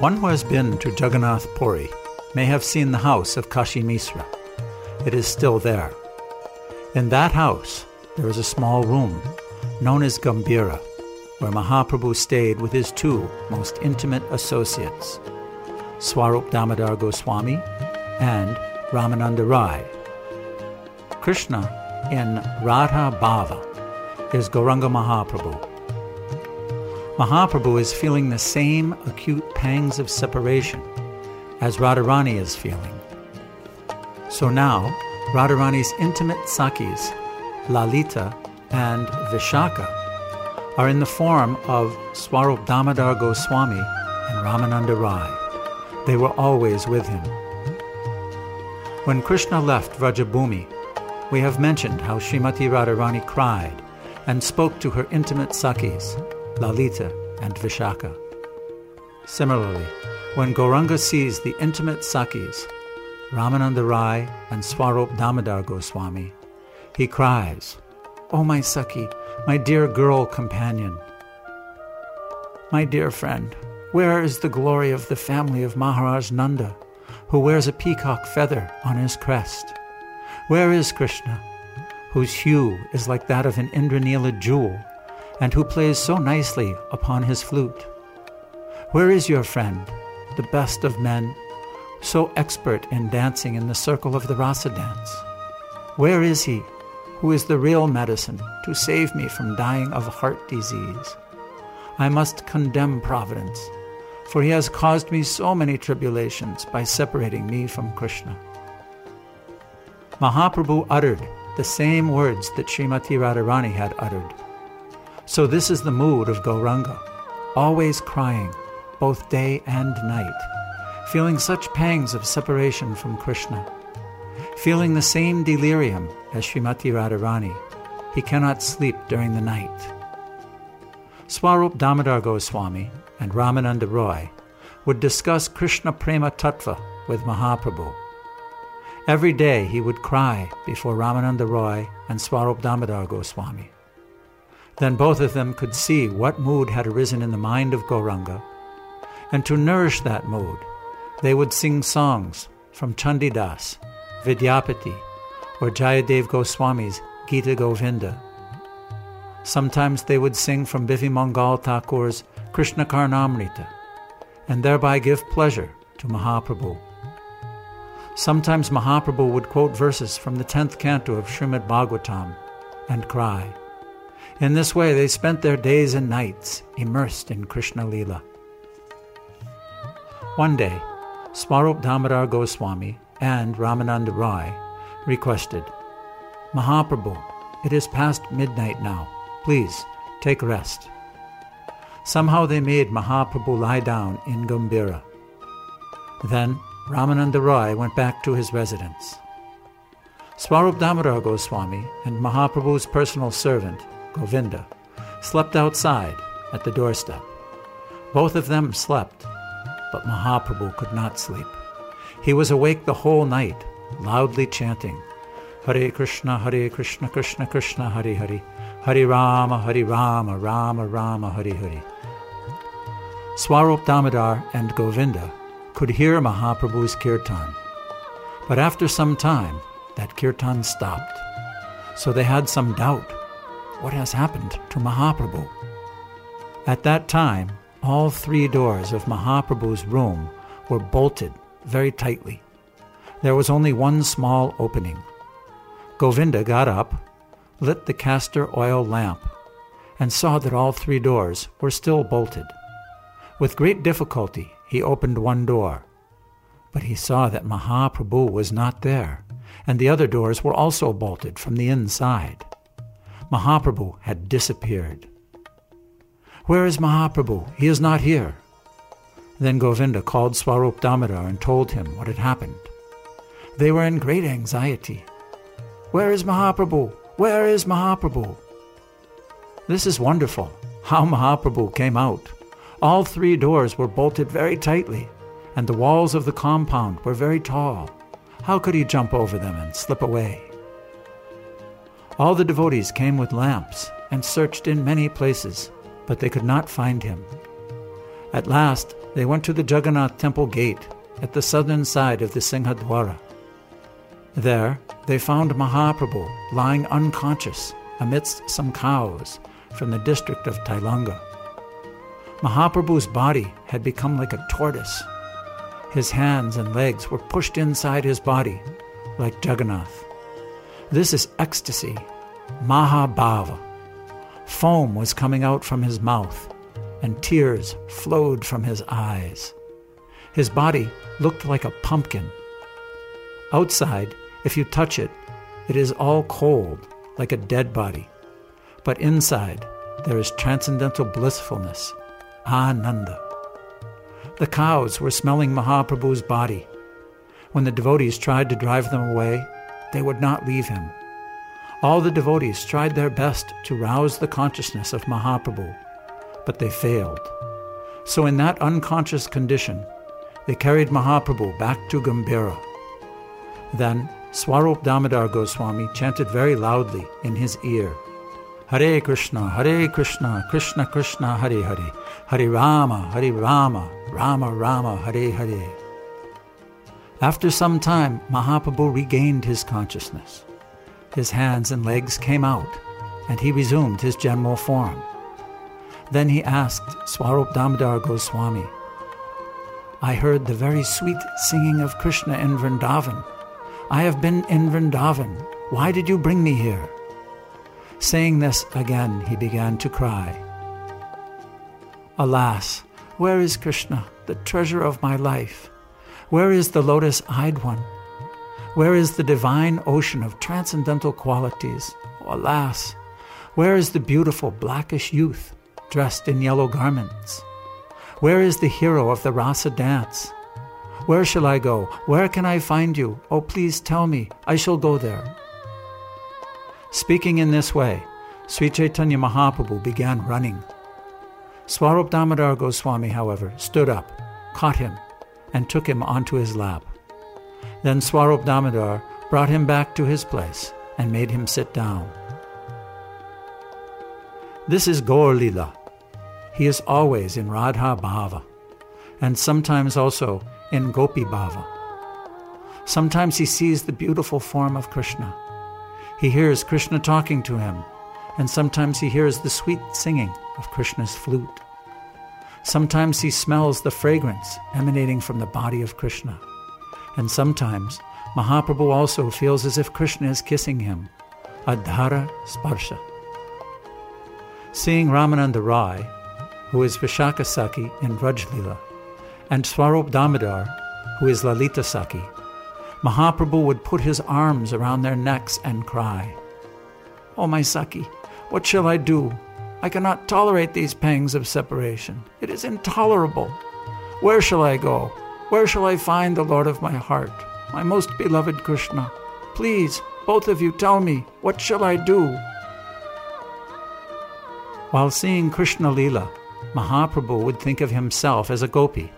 One who has been to Jagannath Puri may have seen the house of Kashi Misra. It is still there. In that house, there is a small room known as Gambhira, where Mahaprabhu stayed with his two most intimate associates, Swarup Damodar Goswami and Ramananda Rai. Krishna in Radha Bhava is Gauranga Mahaprabhu. Mahaprabhu is feeling the same acute pangs of separation as Radharani is feeling. So now, Radharani's intimate Sakhis, Lalita and Vishakha, are in the form of Swarup Damodar Goswami and Ramananda Rai. They were always with him. When Krishna left Vrajabhumi, we have mentioned how Srimati Radharani cried and spoke to her intimate Sakhis, Lalita and Vishakha. Similarly, when Gauranga sees the intimate Sakhis, Ramananda Rai and Swarup Damodar Goswami, he cries, O oh my Sakhi, my dear girl companion. My dear friend, where is the glory of the family of Maharaj Nanda, who wears a peacock feather on his crest? Where is Krishna, whose hue is like that of an Indranila jewel, and who plays so nicely upon his flute? Where is your friend, the best of men, so expert in dancing in the circle of the rasa dance? Where is he, who is the real medicine to save me from dying of heart disease. I must condemn Providence, for he has caused me so many tribulations by separating me from Krishna. Mahaprabhu uttered the same words that Srimati Radharani had uttered. So this is the mood of Gauranga, always crying, both day and night, feeling such pangs of separation from Krishna Feeling the same delirium as Srimati Radharani, he cannot sleep during the night. Swarup Damodar Goswami and Ramananda Roy would discuss Krishna Prema Tattva with Mahaprabhu. Every day he would cry before Ramananda Roy and Swarup Damodar Goswami. Then both of them could see what mood had arisen in the mind of Gauranga, and to nourish that mood, they would sing songs from Chandidas Vidyapati, or Jayadev Goswami's Gita Govinda. Sometimes they would sing from Bilvamangal Thakur's Krishna Karnamrita, and thereby give pleasure to Mahaprabhu. Sometimes Mahaprabhu would quote verses from the 10th canto of Srimad Bhagavatam and cry. In this way, they spent their days and nights immersed in Krishna Lila. One day, Swarup Damodar Goswami and Ramananda Rai requested, Mahaprabhu, it is past midnight now. Please take rest. Somehow they made Mahaprabhu lie down in Gambhira. Then Ramananda Rai went back to his residence. Swarup Damodar Goswami and Mahaprabhu's personal servant, Govinda, slept outside at the doorstep. Both of them slept, but Mahaprabhu could not sleep. He was awake the whole night, loudly chanting, Hare Krishna, Hare Krishna, Krishna Krishna, Hare Hare, Hare Rama, Hare Rama, Rama Rama, Hare Hare. Swarup Damodar and Govinda could hear Mahaprabhu's kirtan, but after some time, that kirtan stopped. So they had some doubt. What has happened to Mahaprabhu? At that time, all three doors of Mahaprabhu's room were bolted very tightly. There was only one small opening. Govinda got up, lit the castor oil lamp, and saw that all three doors were still bolted. With great difficulty, he opened one door. But he saw that Mahaprabhu was not there, and the other doors were also bolted from the inside. Mahaprabhu had disappeared. Where is Mahaprabhu? He is not here. Then Govinda called Swarup Damodar and told him what had happened. They were in great anxiety. Where is Mahaprabhu? Where is Mahaprabhu? This is wonderful. How Mahaprabhu came out. All three doors were bolted very tightly, and the walls of the compound were very tall. How could he jump over them and slip away? All the devotees came with lamps and searched in many places, but they could not find him. At last, they went to the Jagannath temple gate at the southern side of the Singhadwara. There, they found Mahaprabhu lying unconscious amidst some cows from the district of Tailanga. Mahaprabhu's body had become like a tortoise. His hands and legs were pushed inside his body like Jagannath. This is ecstasy, Mahabhava. Foam was coming out from his mouth, and tears flowed from his eyes. His body looked like a pumpkin. Outside, if you touch it, it is all cold, like a dead body. But inside, there is transcendental blissfulness, Ananda. The cows were smelling Mahaprabhu's body. When the devotees tried to drive them away, they would not leave him. All the devotees tried their best to rouse the consciousness of Mahaprabhu, but they failed. So, in that unconscious condition, they carried Mahaprabhu back to Gambhira. Then Swarup Damodar Goswami chanted very loudly in his ear Hare Krishna, Hare Krishna, Krishna Krishna, Hare Hare, Hare Rama, Hare Rama, Rama Rama, Hare Hare. After some time, Mahaprabhu regained his consciousness. His hands and legs came out, and he resumed his general form. Then he asked Swarup Damodar Goswami, I heard the very sweet singing of Krishna in Vrindavan. I have been in Vrindavan. Why did you bring me here? Saying this again, he began to cry. Alas, where is Krishna, the treasure of my life? Where is the lotus eyed one? Where is the divine ocean of transcendental qualities? alas, where is the beautiful blackish youth dressed in yellow garments? Where is the hero of the rasa dance? Where shall I go? Where can I find you? Oh, please tell me. I shall go there. Speaking in this way, Sri Chaitanya Mahaprabhu began running. Swarup Damodar Goswami, however, stood up, caught him, and took him onto his lap. Then Swarup Damodar brought him back to his place and made him sit down. This is Gaur he is always in Radha Bhava, and sometimes also in Gopi Bhava. Sometimes he sees the beautiful form of Krishna. He hears Krishna talking to him, and sometimes he hears the sweet singing of Krishna's flute. Sometimes he smells the fragrance emanating from the body of Krishna. And sometimes Mahaprabhu also feels as if Krishna is kissing him. Adhara Sparsha. Seeing Ramananda Rai, who is Vishakhasakhi in Vrajlila, and Swarup Damodar, who is Lalita Sakhi, Mahaprabhu would put his arms around their necks and cry, Oh, my Sakhi, what shall I do? I cannot tolerate these pangs of separation. It is intolerable. Where shall I go? Where shall I find the Lord of my heart, my most beloved Krishna? Please, both of you, tell me, what shall I do? While seeing Krishna Lila, Mahaprabhu would think of himself as a gopi,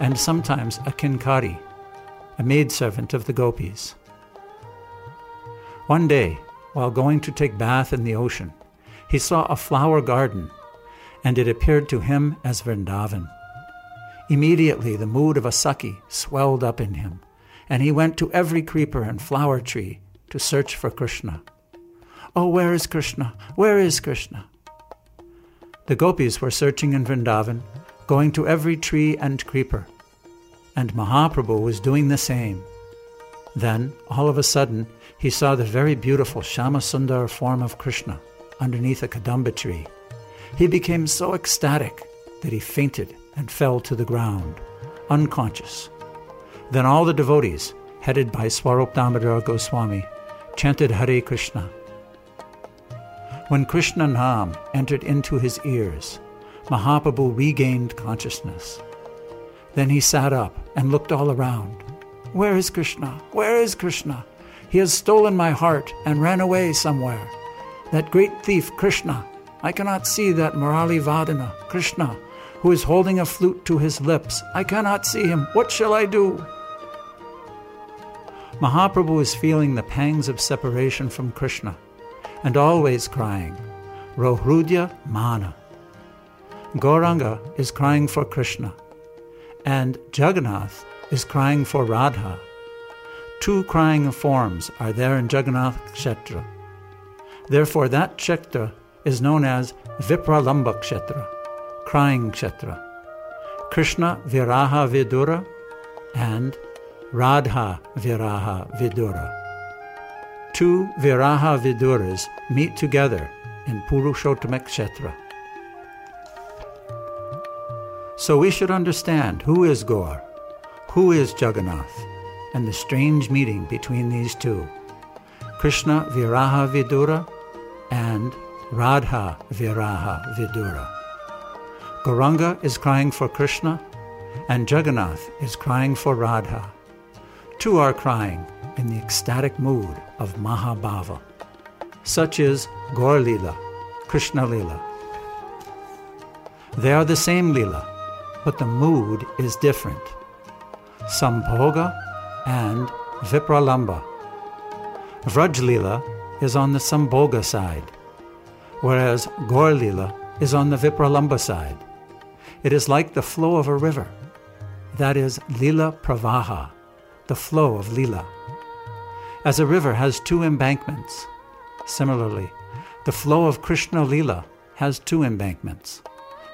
and sometimes a kinkari, a maidservant of the gopis. One day, while going to take bath in the ocean, he saw a flower garden, and it appeared to him as Vrindavan. Immediately the mood of a Sakhi swelled up in him, and he went to every creeper and flower tree to search for Krishna. Oh, where is Krishna? Where is Krishna? The gopis were searching in Vrindavan, going to every tree and creeper, and Mahaprabhu was doing the same. Then, all of a sudden, he saw the very beautiful Shyamasundar form of Krishna underneath a kadamba tree. He became so ecstatic that he fainted and fell to the ground, unconscious. Then all the devotees, headed by Swarup Damodar Goswami, chanted Hare Krishna when Krishna Nam entered into his ears, Mahaprabhu regained consciousness. Then he sat up and looked all around. Where is Krishna? Where is Krishna? He has stolen my heart and ran away somewhere. That great thief, Krishna. I cannot see that Murali Vadana, Krishna, who is holding a flute to his lips. I cannot see him. What shall I do? Mahaprabhu is feeling the pangs of separation from Krishna and always crying, Rohrudya Mana. Gauranga is crying for Krishna, and Jagannath is crying for Radha. Two crying forms are there in Jagannath Kshetra. Therefore, that Kshetra is known as Vipralamba Kshetra, crying Kshetra. Krishna Viraha Vidhura and Radha Viraha Vidhura. Two Viraha Vidhuras meet together in Purushottama Kshetra. So we should understand who is Gaur, who is Jagannath, and the strange meeting between these two Krishna Viraha Vidhura and Radha Viraha Vidhura. Gauranga is crying for Krishna, and Jagannath is crying for Radha. Two are crying in the ecstatic mood of Mahabhava. Such is Gaur Lila, Krishna Lila. They are the same Lila, but the mood is different. Sambhoga and Vipralamba. Vraj Lila is on the Sambhoga side, whereas Gaur Lila is on the Vipralamba side. It is like the flow of a river. That is Lila Pravaha, the flow of Lila. As a river has two embankments, similarly, the flow of Krishna Lila has two embankments,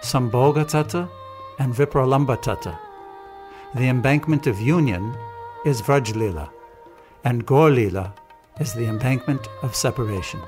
Sambhoga Tata and Vipralamba Tata. The embankment of union is Vraj Lila, and Gaur Lila is the embankment of separation.